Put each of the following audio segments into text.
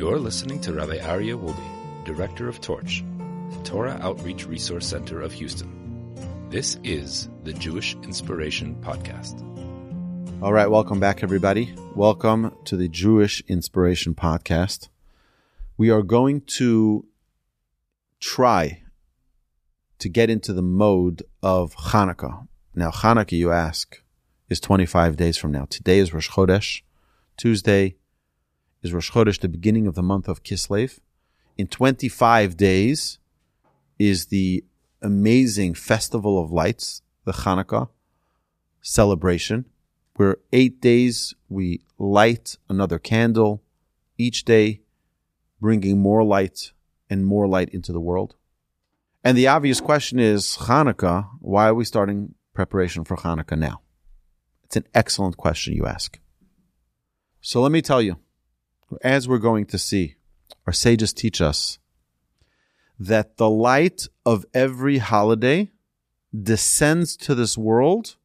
You're listening to Rabbi Aryeh Wolbe, Director of Torch, the Torah Outreach Resource Center of Houston. This is the Jewish Inspiration Podcast. All right, welcome back, everybody. Welcome to the Jewish Inspiration Podcast. We are going to try to get into the mode of Hanukkah. Now, Hanukkah, you ask, is 25 days from now. Today is Rosh Chodesh. Tuesday is Rosh Chodesh, the beginning of the month of Kislev. In 25 days is the amazing Festival of Lights, the Hanukkah celebration, where eight days we light another candle each day, bringing more light and more light into the world. And the obvious question is Hanukkah, why are we starting preparation for Hanukkah now? It's an excellent question you ask. So let me tell you, as we're going to see, our sages teach us that the light of every holiday descends to this world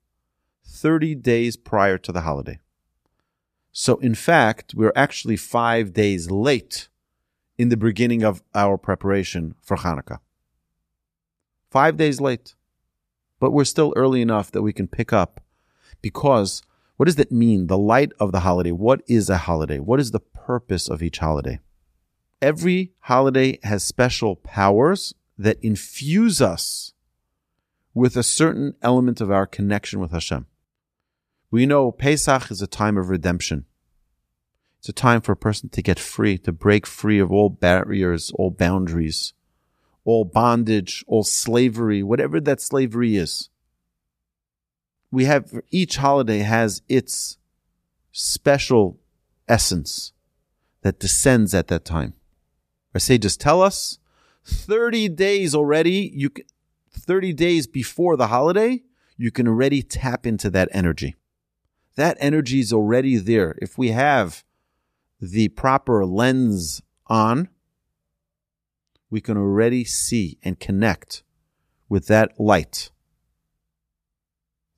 30 days prior to the holiday. So, in fact, we're actually five days late in the beginning of our preparation for Hanukkah. Five days late. But we're still early enough that we can pick up because what does that mean? The light of the holiday. What is a holiday? What is the purpose of each holiday? Every holiday has special powers that infuse us with a certain element of our connection with Hashem. We know Pesach is a time of redemption. It's a time for a person to get free, to break free of all barriers, all boundaries, all bondage, all slavery, whatever that slavery is we have each holiday has its special essence that descends at that time. Our sages tell us 30 days already, you can, 30 days before the holiday, you can already tap into that energy. That energy is already there. If we have the proper lens on, we can already see and connect with that light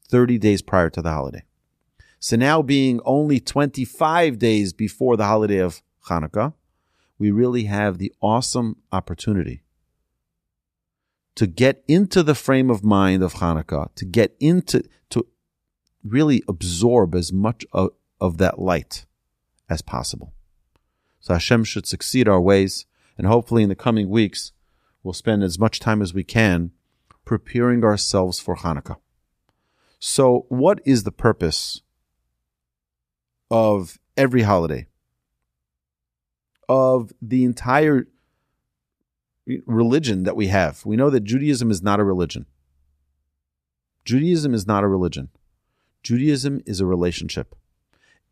30 days prior to the holiday. So now being only 25 days before the holiday of Hanukkah, we really have the awesome opportunity to get into the frame of mind of Hanukkah, to get into, to really absorb as much of, of that light as possible. So Hashem should succeed our ways, and hopefully in the coming weeks, we'll spend as much time as we can preparing ourselves for Hanukkah. So, what is the purpose of every holiday? Of the entire religion that we have? We know that Judaism is not a religion. Judaism is not a religion. Judaism is a relationship.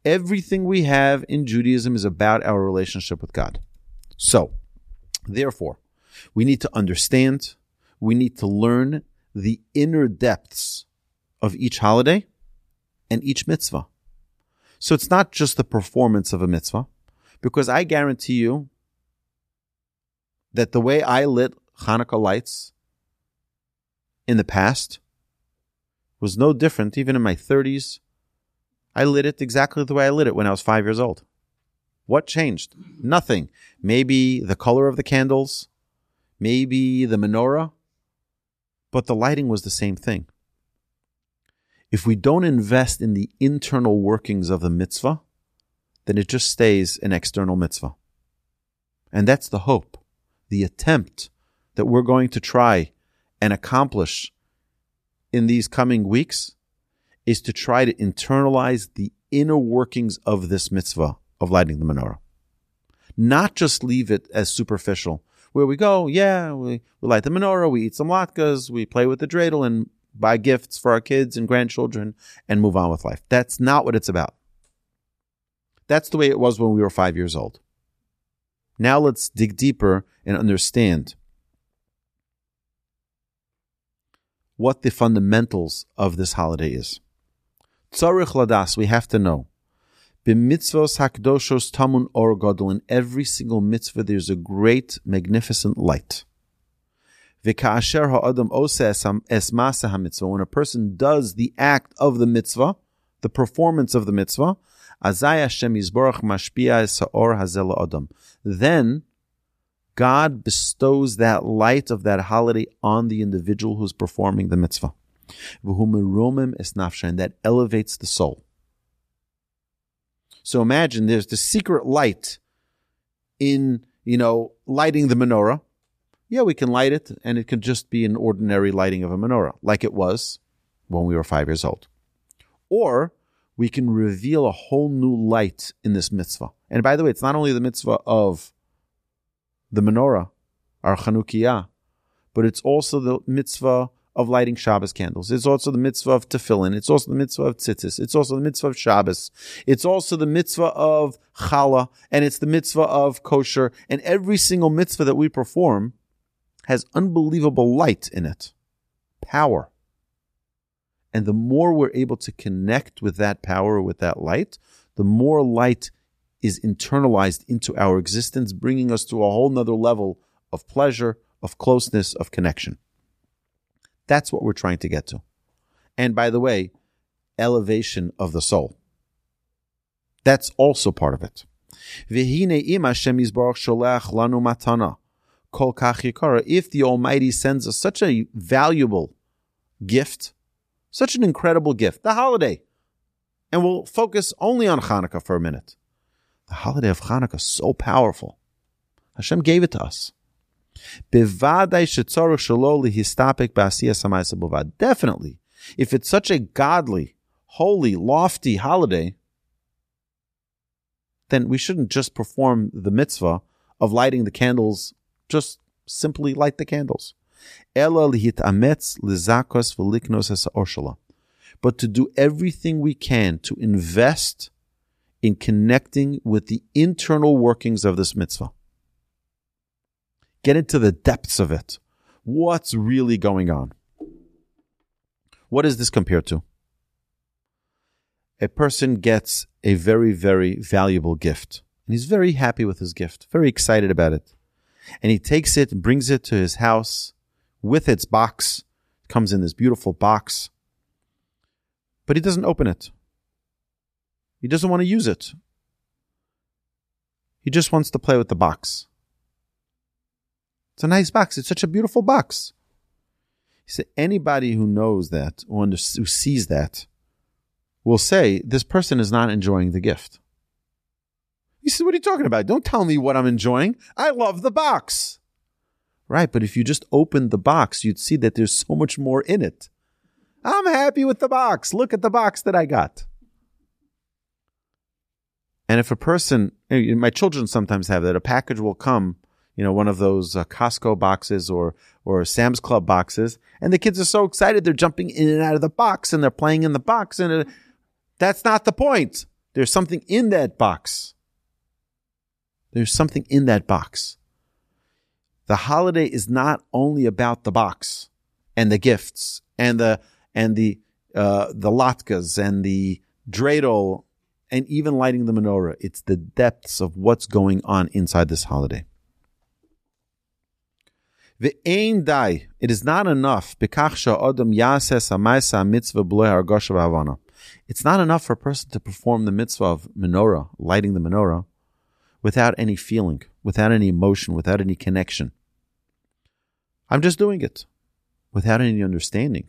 Everything we have in Judaism is about our relationship with God. So, therefore, we need to understand, we need to learn the inner depths of each holiday and each mitzvah. So it's not just the performance of a mitzvah, because I guarantee you that the way I lit Hanukkah lights in the past was no different, even in my 30s. I lit it exactly the way I lit it when I was five years old. What changed? Nothing. Maybe the color of the candles, maybe the menorah, but the lighting was the same thing if we don't invest in the internal workings of the mitzvah, then it just stays an external mitzvah. And that's the hope, the attempt that we're going to try and accomplish in these coming weeks is to try to internalize the inner workings of this mitzvah of lighting the menorah. Not just leave it as superficial, where we go, yeah, we, we light the menorah, we eat some latkes, we play with the dreidel, and buy gifts for our kids and grandchildren, and move on with life. That's not what it's about. That's the way it was when we were five years old. Now let's dig deeper and understand what the fundamentals of this holiday is. Tzarich ladas, we have to know. B'mitzvos hakdoshos tamun or gadol. In every single mitzvah, there's a great, magnificent light. When a person does the act of the mitzvah, the performance of the mitzvah, Azai Hashem Yisborach mashpia sa'or hazel adam. Then God bestows that light of that holiday on the individual who's performing the mitzvah. And that elevates the soul. So imagine there's the secret light in, you know, lighting the menorah. Yeah, we can light it and it can just be an ordinary lighting of a menorah, like it was when we were five years old. Or we can reveal a whole new light in this mitzvah. And by the way, it's not only the mitzvah of the menorah, our Chanukiah, but it's also the mitzvah of lighting Shabbos candles. It's also the mitzvah of tefillin. It's also the mitzvah of tzitzis. It's also the mitzvah of Shabbos. It's also the mitzvah of challah, and it's the mitzvah of kosher. And every single mitzvah that we perform has unbelievable light in it, power. And the more we're able to connect with that power, with that light, the more light is internalized into our existence, bringing us to a whole nother level of pleasure, of closeness, of connection. That's what we're trying to get to. And by the way, elevation of the soul. That's also part of it. If the Almighty sends us such a valuable gift, such an incredible gift, the holiday, and we'll focus only on Hanukkah for a minute. The holiday of Hanukkah is so powerful. Hashem gave it to us. Definitely, if it's such a godly, holy, lofty holiday, then we shouldn't just perform the mitzvah of lighting the candles, just simply light the candles. But to do everything we can to invest in connecting with the internal workings of this mitzvah. Get into the depths of it. What's really going on? What is this compared to? A person gets a very, very valuable gift. And he's very happy with his gift, very excited about it. And he takes it and brings it to his house with its box. It comes in this beautiful box. But he doesn't open it. He doesn't want to use it. He just wants to play with the box. It's a nice box. It's such a beautiful box. He said, anybody who knows that or who sees that will say this person is not enjoying the gift. He said, what are you talking about? Don't tell me what I'm enjoying. I love the box. Right, but if you just opened the box, you'd see that there's so much more in it. I'm happy with the box. Look at the box that I got. And if a person, my children sometimes have that, a package will come you know, one of those uh, Costco boxes or or Sam's Club boxes, and the kids are so excited they're jumping in and out of the box and they're playing in the box, and it, that's not the point. There's something in that box. There's something in that box. The holiday is not only about the box and the gifts and the and the uh, the latkes and the dreidel and even lighting the menorah. It's the depths of what's going on inside this holiday. Ve'ein dai. It is not enough. It's not enough for a person to perform the mitzvah of menorah, lighting the menorah, without any feeling, without any emotion, without any connection. I'm just doing it without any understanding.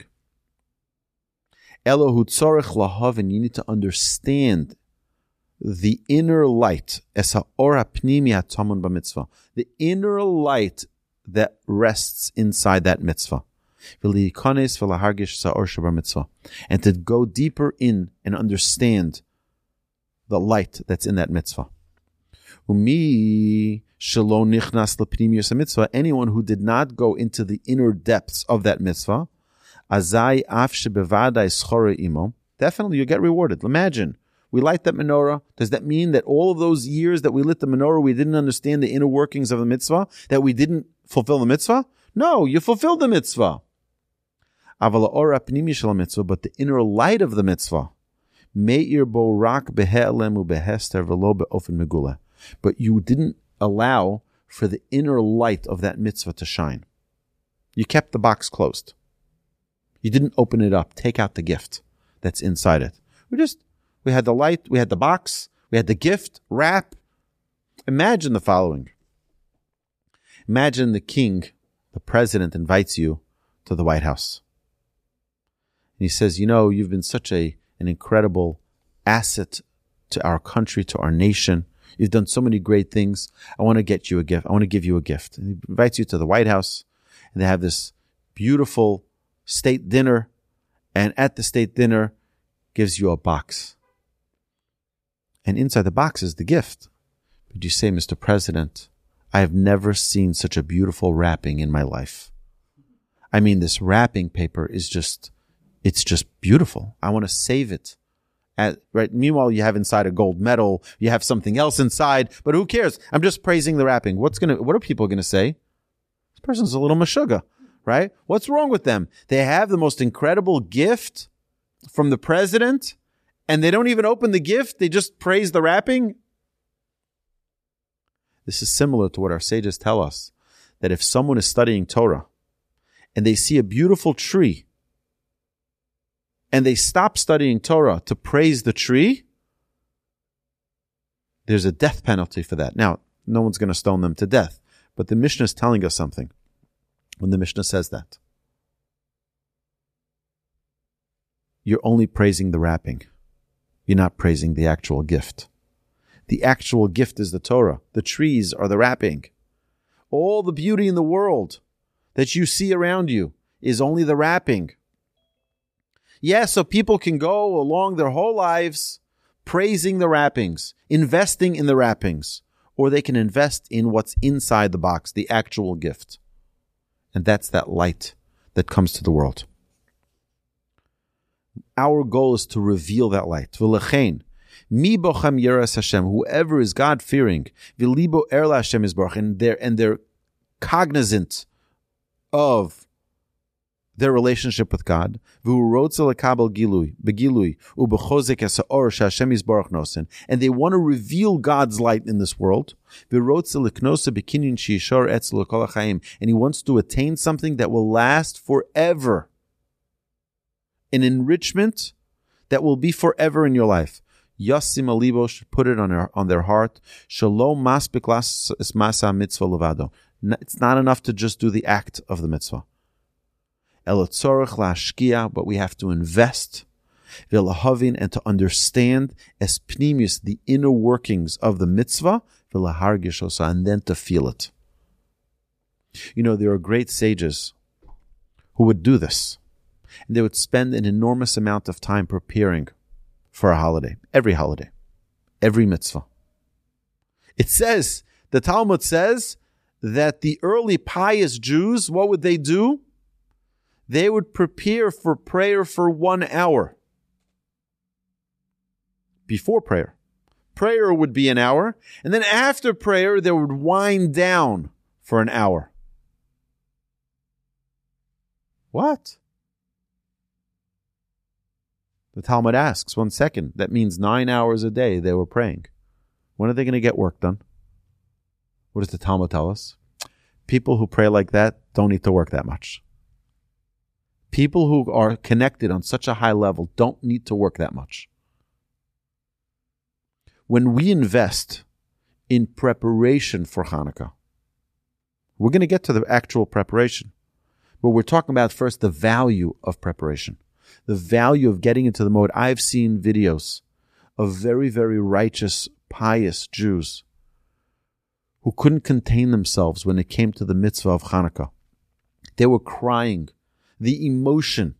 Elohu tzorech lahav, and you need to understand the inner light, the inner light that rests inside that mitzvah. And to go deeper in and understand the light that's in that mitzvah. Anyone who did not go into the inner depths of that mitzvah, definitely you get rewarded. Imagine we light that menorah. Does that mean that all of those years that we lit the menorah, we didn't understand the inner workings of the mitzvah? That we didn't fulfill the mitzvah? No, you fulfilled the mitzvah. But the inner light of the mitzvah, but you didn't allow for the inner light of that mitzvah to shine. You kept the box closed. You didn't open it up, take out the gift that's inside it. We just we had the light, we had the box, we had the gift, wrap. Imagine the following. Imagine the king, the president invites you to the White House. And he says, you know, you've been such a, an incredible asset to our country, to our nation. You've done so many great things. I want to get you a gift. I want to give you a gift. And he invites you to the White House and they have this beautiful state dinner. And at the state dinner gives you a box. And inside the box is the gift. But you say, Mr. President, I have never seen such a beautiful wrapping in my life. I mean, this wrapping paper is just, it's just beautiful. I want to save it. At, right. Meanwhile, you have inside a gold medal. You have something else inside, but who cares? I'm just praising the wrapping. What's going to, what are people going to say? This person's a little mashuga, right? What's wrong with them? They have the most incredible gift from the president and they don't even open the gift. They just praise the wrapping. This is similar to what our sages tell us that if someone is studying Torah and they see a beautiful tree and they stop studying Torah to praise the tree, there's a death penalty for that. Now, no one's going to stone them to death, but the Mishnah is telling us something when the Mishnah says that. You're only praising the wrapping. You're not praising the actual gift. The actual gift is the Torah. The trees are the wrapping. All the beauty in the world that you see around you is only the wrapping. Yeah, so people can go along their whole lives praising the wrappings, investing in the wrappings, or they can invest in what's inside the box, the actual gift. And that's that light that comes to the world. Our goal is to reveal that light. Whoever is God fearing, er is and they're and they're cognizant of their relationship with God. And they want to reveal God's light in this world. And he wants to attain something that will last forever. An enrichment that will be forever in your life. Yasim alibo should put it on their, on their heart. Shalom maspik masa mitzvah levado. It's not enough to just do the act of the mitzvah but we have to invest and to understand as pnimius, the inner workings of the mitzvah, and then to feel it. You know, there are great sages who would do this. And they would spend an enormous amount of time preparing for a holiday, every holiday, every mitzvah. It says, the Talmud says that the early pious Jews, what would they do? They would prepare for prayer for one hour before prayer. Prayer would be an hour, and then after prayer, they would wind down for an hour. What? The Talmud asks, one second, that means nine hours a day they were praying. When are they going to get work done? What does the Talmud tell us? People who pray like that don't need to work that much. People who are connected on such a high level don't need to work that much. When we invest in preparation for Hanukkah, we're going to get to the actual preparation. But we're talking about first the value of preparation, the value of getting into the mode. I've seen videos of very, very righteous, pious Jews who couldn't contain themselves when it came to the mitzvah of Hanukkah. They were crying the emotion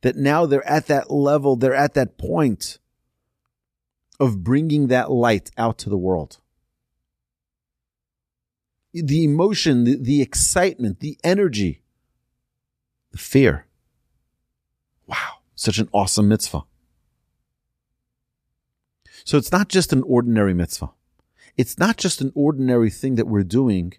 that now they're at that level, they're at that point of bringing that light out to the world. The emotion, the, the excitement, the energy, the fear. Wow, such an awesome mitzvah. So it's not just an ordinary mitzvah. It's not just an ordinary thing that we're doing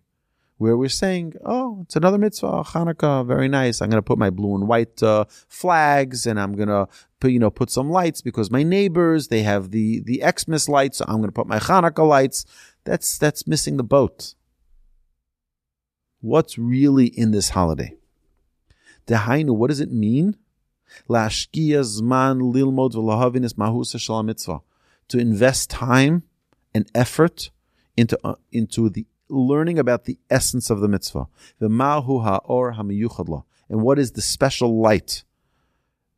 where we're saying, oh, it's another mitzvah, Hanukkah, very nice. I'm going to put my blue and white uh, flags and I'm going to put, you know, put some lights because my neighbors, they have the, the Xmas lights. So I'm going to put my Hanukkah lights. That's, that's missing the boat. What's really in this holiday? Dehainu, what does it mean? To invest time and effort into, uh, into the learning about the essence of the mitzvah. The mahu ha'or ha'miyuchadla. And what is the special light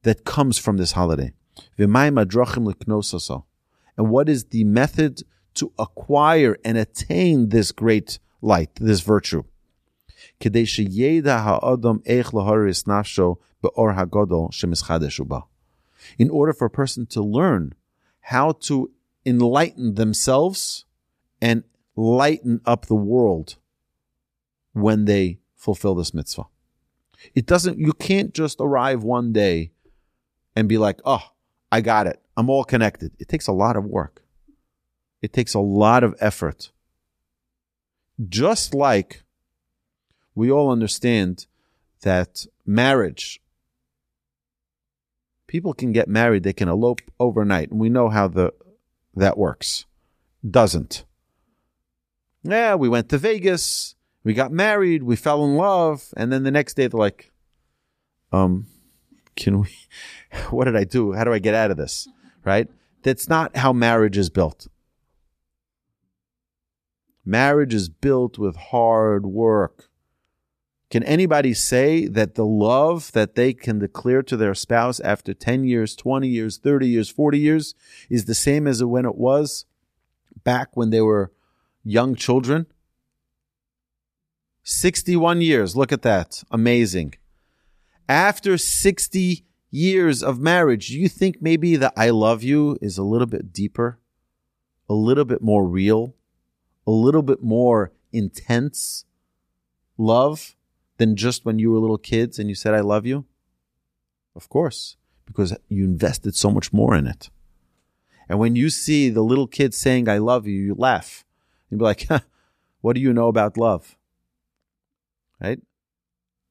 that comes from this holiday? And what is the method to acquire and attain this great light, this virtue? In order for a person to learn how to enlighten themselves and lighten up the world when they fulfill this mitzvah. It doesn't, you can't just arrive one day and be like, oh, I got it. I'm all connected. It takes a lot of work. It takes a lot of effort. Just like we all understand that marriage, people can get married, they can elope overnight, and we know how the that works. Doesn't. Yeah, we went to Vegas, we got married, we fell in love, and then the next day they're like, um, can we what did I do? How do I get out of this? Right? That's not how marriage is built. Marriage is built with hard work. Can anybody say that the love that they can declare to their spouse after 10 years, 20 years, 30 years, 40 years is the same as when it was back when they were young children? 61 years. Look at that. Amazing. After 60 years of marriage, do you think maybe the I love you is a little bit deeper, a little bit more real, a little bit more intense love? than just when you were little kids and you said, I love you? Of course, because you invested so much more in it. And when you see the little kid saying, I love you, you laugh. You'd be like, what do you know about love? Right?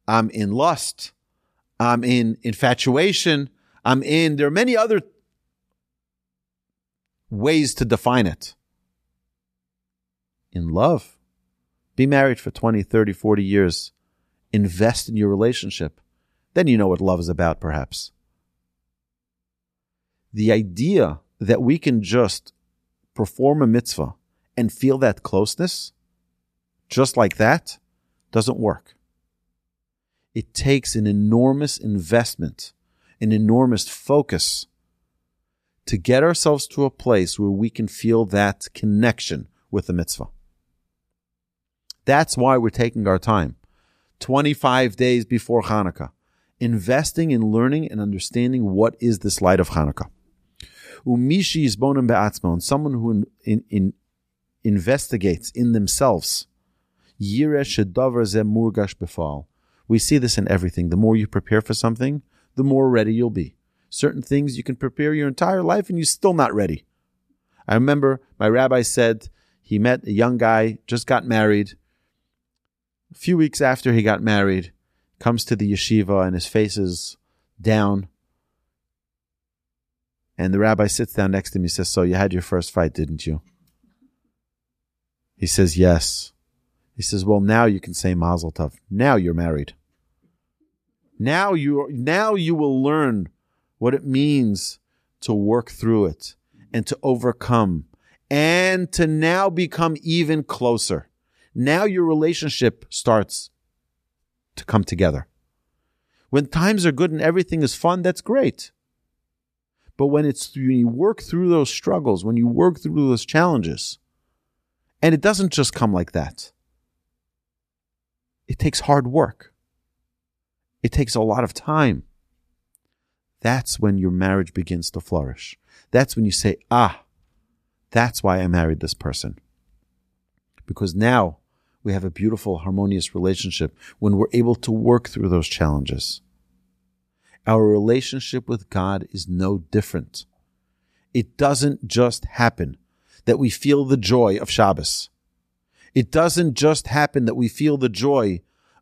I'm in lust. I'm in infatuation. I'm in, there are many other ways to define it. In love. Be married for 20, 30, 40 years invest in your relationship, then you know what love is about, perhaps. The idea that we can just perform a mitzvah and feel that closeness, just like that, doesn't work. It takes an enormous investment, an enormous focus to get ourselves to a place where we can feel that connection with the mitzvah. That's why we're taking our time. 25 days before Hanukkah, investing in learning and understanding what is this light of Hanukkah. Umishi is bonim be'atzmo, someone who in, in investigates in themselves. We see this in everything. The more you prepare for something, the more ready you'll be. Certain things you can prepare your entire life and you're still not ready. I remember my rabbi said he met a young guy, just got married, a few weeks after he got married, comes to the yeshiva and his face is down. And the rabbi sits down next to him. He says, So you had your first fight, didn't you? He says, Yes. He says, Well, now you can say Mazel Tov. Now you're married. Now you now you will learn what it means to work through it and to overcome and to now become even closer. Now your relationship starts to come together. When times are good and everything is fun, that's great. But when it's when you work through those struggles, when you work through those challenges, and it doesn't just come like that. It takes hard work. It takes a lot of time. That's when your marriage begins to flourish. That's when you say, ah, that's why I married this person. Because now we have a beautiful, harmonious relationship when we're able to work through those challenges. Our relationship with God is no different. It doesn't just happen that we feel the joy of Shabbos. It doesn't just happen that we feel the joy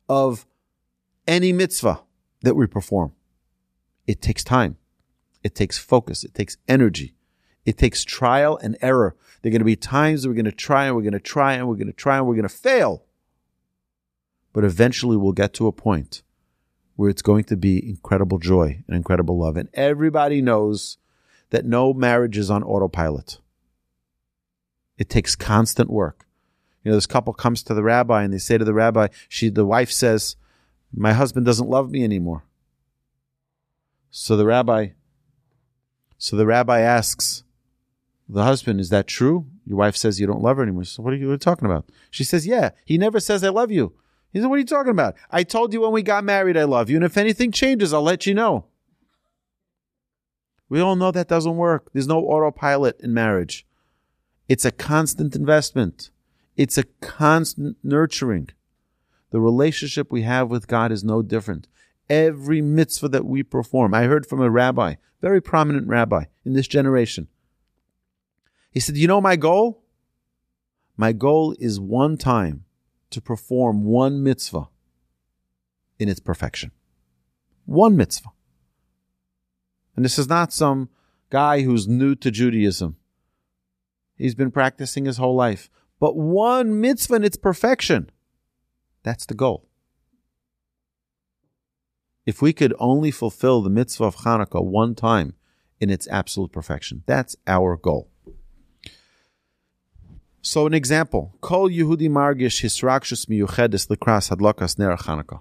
of any mitzvah that we perform. It takes time. It takes focus. It takes energy. It takes trial and error there are going to be times that we're going to try and we're going to try and we're going to try and we're going to fail. But eventually we'll get to a point where it's going to be incredible joy and incredible love. And everybody knows that no marriage is on autopilot. It takes constant work. You know, this couple comes to the rabbi and they say to the rabbi, she, the wife says, my husband doesn't love me anymore. So the rabbi, so the rabbi asks the husband, is that true? Your wife says you don't love her anymore. So what are you talking about? She says, yeah, he never says I love you. He said, what are you talking about? I told you when we got married I love you. And if anything changes, I'll let you know. We all know that doesn't work. There's no autopilot in marriage. It's a constant investment. It's a constant nurturing. The relationship we have with God is no different. Every mitzvah that we perform, I heard from a rabbi, very prominent rabbi in this generation. He said, You know my goal? My goal is one time to perform one mitzvah in its perfection. One mitzvah. And this is not some guy who's new to Judaism. He's been practicing his whole life. But one mitzvah in its perfection. That's the goal. If we could only fulfill the mitzvah of Hanukkah one time in its absolute perfection, that's our goal. So, an example: Kol Yehudi Margish Hisrakshus Miyuchedes Likras Hadlokas Ner Hanukkah.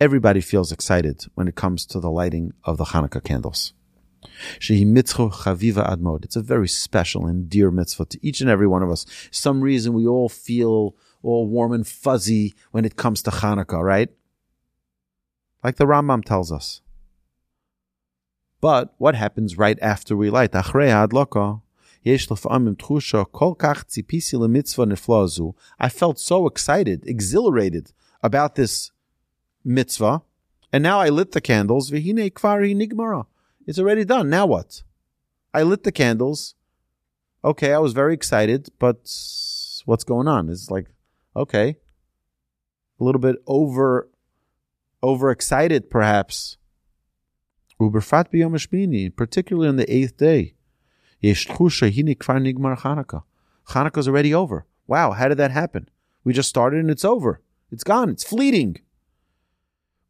Everybody feels excited when it comes to the lighting of the Hanukkah candles. Shehi mitzvah chaviva admod. It's a very special and dear mitzvah to each and every one of us. Some reason we all feel all warm and fuzzy when it comes to Hanukkah, right? Like the Rambam tells us. But what happens right after we light? I felt so excited, exhilarated about this mitzvah, and now I lit the candles. It's already done. Now what? I lit the candles. Okay, I was very excited, but what's going on? It's like, okay, a little bit over overexcited, perhaps. Particularly on the eighth day. Chanukah. Chanukah's already over. Wow, how did that happen? We just started and it's over. It's gone. It's fleeting.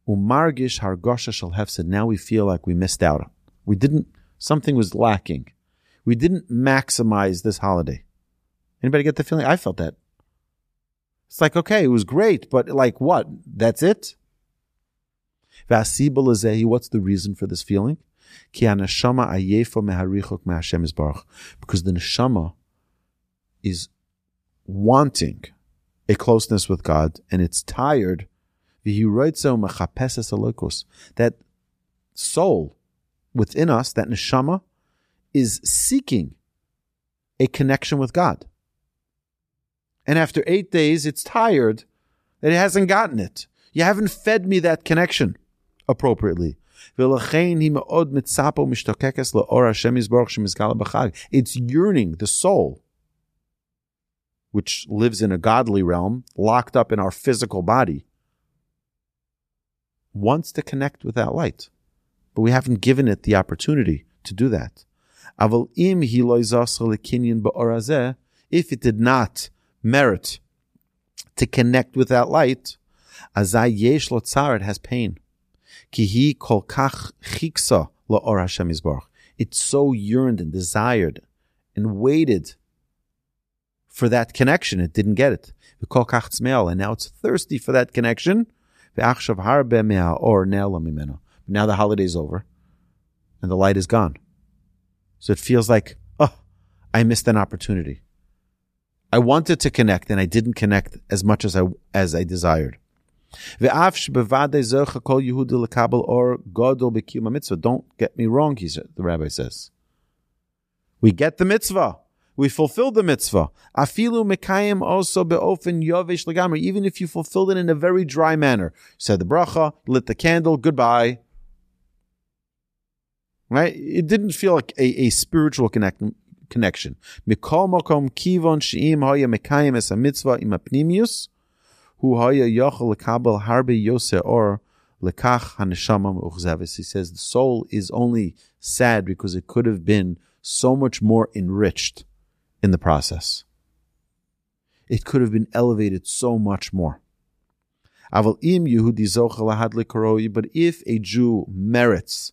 Umargish hargosha shall have said, now we feel like we missed out. We didn't, something was lacking. We didn't maximize this holiday. Anybody get the feeling? I felt that. It's like, okay, it was great, but like what? That's it? What's the reason for this feeling? Because the neshama is wanting a closeness with God and it's tired. That soul within us, that neshama, is seeking a connection with God. And after eight days, it's tired that it hasn't gotten it. You haven't fed me that connection appropriately. It's yearning, the soul, which lives in a godly realm, locked up in our physical body, wants to connect with that light but we haven't given it the opportunity to do that. If it did not merit to connect with that light, it has pain. It so yearned and desired and waited for that connection. It didn't get it. And now it's thirsty for that connection. Now the holiday's over and the light is gone. So it feels like, oh, I missed an opportunity. I wanted to connect and I didn't connect as much as I, as I desired. Don't get me wrong, he said, the rabbi says. We get the mitzvah. We fulfilled the mitzvah. Afilu also beofen. Even if you fulfilled it in a very dry manner. Said the bracha, lit the candle, goodbye. Right? It didn't feel like a, a spiritual connect, connection. Mikol mokom kivon she'im haya mekayim es mitzvah im apnimius, hu haya yochel lekabel yose or lekach haneshama uchzeves. He says the soul is only sad because it could have been so much more enriched in the process. It could have been elevated so much more. But if a Jew merits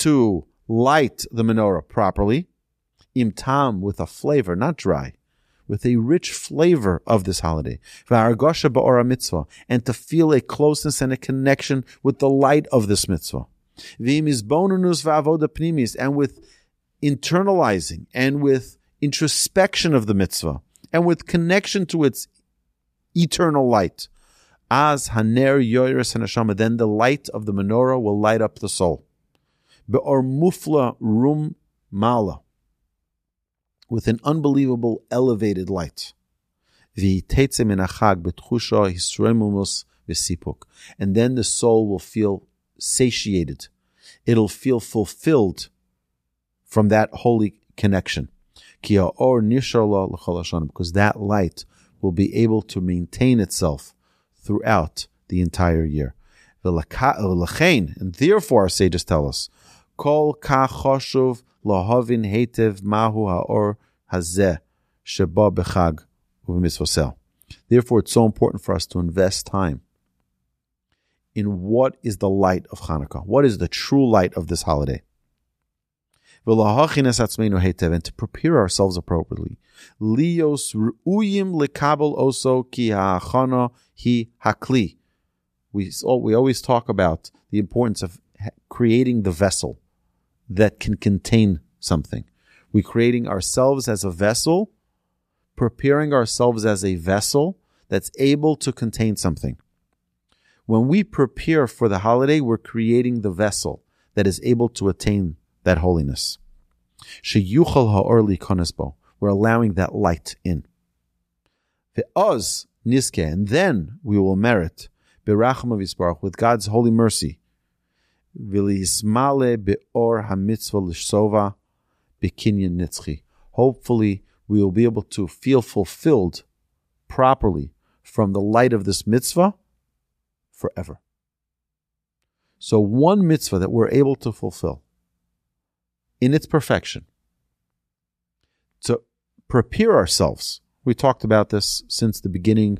to light the menorah properly, im tam with a flavor, not dry, with a rich flavor of this holiday, v'argosha ba'ora mitzvah, and to feel a closeness and a connection with the light of this mitzvah, v'im is bonunus v'avoda and with internalizing and with introspection of the mitzvah, and with connection to its eternal light. As haner yoyres hanashama, then the light of the menorah will light up the soul. Be'or mufla rum mala, with an unbelievable elevated light. And then the soul will feel satiated. It'll feel fulfilled from that holy connection. Because that light will be able to maintain itself throughout the entire year. And therefore, our sages tell us, Kol ka choshuv lahavin hetev mahu haor hazeh sheba bechag u'mitzvosel. Therefore, it's so important for us to invest time in what is the light of Hanukkah. What is the true light of this holiday? and to prepare ourselves appropriately. Lios ru'uyim lekabel oso ki ha'achana hi hakli. We, we always talk about the importance of creating the vessel that can contain something. We're creating ourselves as a vessel, preparing ourselves as a vessel that's able to contain something. When we prepare for the holiday, we're creating the vessel that is able to attain that holiness. We're allowing that light in. Niske, and then we will merit with God's holy mercy. Hopefully, we will be able to feel fulfilled properly from the light of this mitzvah forever. So, one mitzvah that we're able to fulfill in its perfection to prepare ourselves. We talked about this since the beginning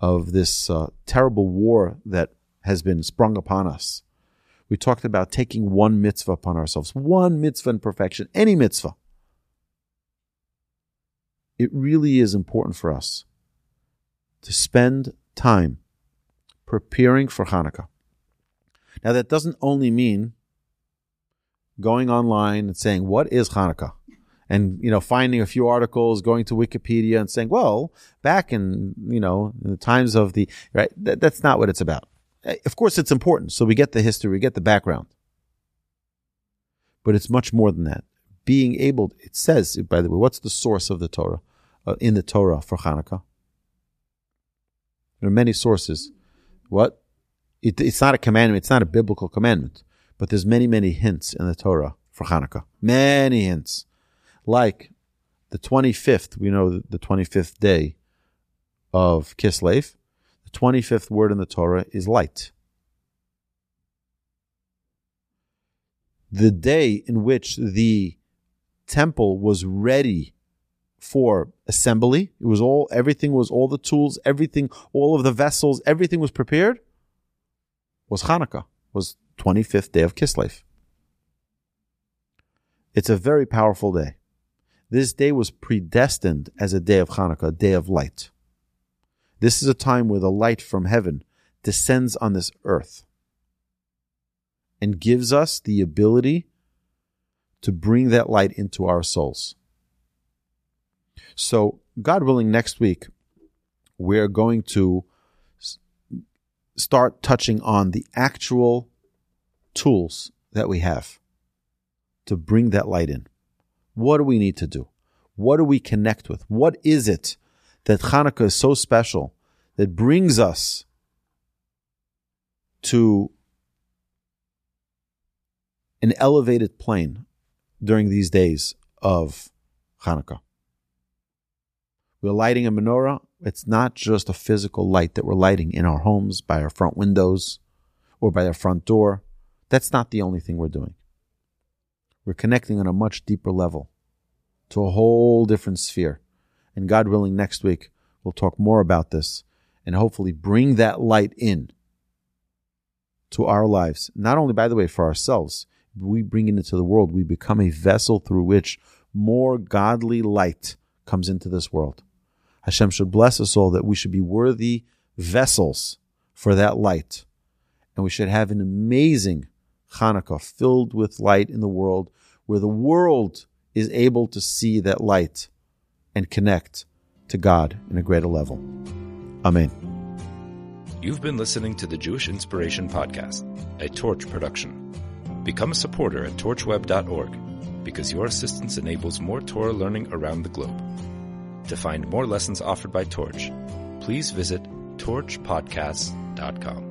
of this uh, terrible war that has been sprung upon us. We talked about taking one mitzvah upon ourselves, one mitzvah in perfection, any mitzvah. It really is important for us to spend time preparing for Hanukkah. Now, that doesn't only mean going online and saying, what is Hanukkah? And, you know, finding a few articles, going to Wikipedia and saying, well, back in, you know, in the times of the, right? That, that's not what it's about. Eh, of course, it's important. So we get the history, we get the background. But it's much more than that. Being able, it says, by the way, what's the source of the Torah, uh, in the Torah for Hanukkah? There are many sources. What? It, it's not a commandment. It's not a biblical commandment. But there's many, many hints in the Torah for Hanukkah. Many hints. Like the 25th, we know the 25th day of Kislev. The 25th word in the Torah is light. The day in which the temple was ready for assembly, it was all, everything was, all the tools, everything, all of the vessels, everything was prepared, was Hanukkah, was 25th day of Kislev. It's a very powerful day. This day was predestined as a day of Hanukkah, a day of light. This is a time where the light from heaven descends on this earth and gives us the ability to bring that light into our souls. So, God willing, next week, we're going to start touching on the actual tools that we have to bring that light in. What do we need to do? What do we connect with? What is it that Hanukkah is so special that brings us to an elevated plane during these days of Hanukkah? We're lighting a menorah. It's not just a physical light that we're lighting in our homes, by our front windows, or by our front door. That's not the only thing we're doing. We're connecting on a much deeper level to a whole different sphere. And God willing, next week we'll talk more about this and hopefully bring that light in to our lives. Not only, by the way, for ourselves, we bring it into the world. We become a vessel through which more godly light comes into this world. Hashem should bless us all that we should be worthy vessels for that light. And we should have an amazing Hanukkah filled with light in the world where the world is able to see that light and connect to God in a greater level. Amen. You've been listening to the Jewish Inspiration Podcast, a Torch production. Become a supporter at torchweb.org because your assistance enables more Torah learning around the globe. To find more lessons offered by Torch, please visit torchpodcasts.com.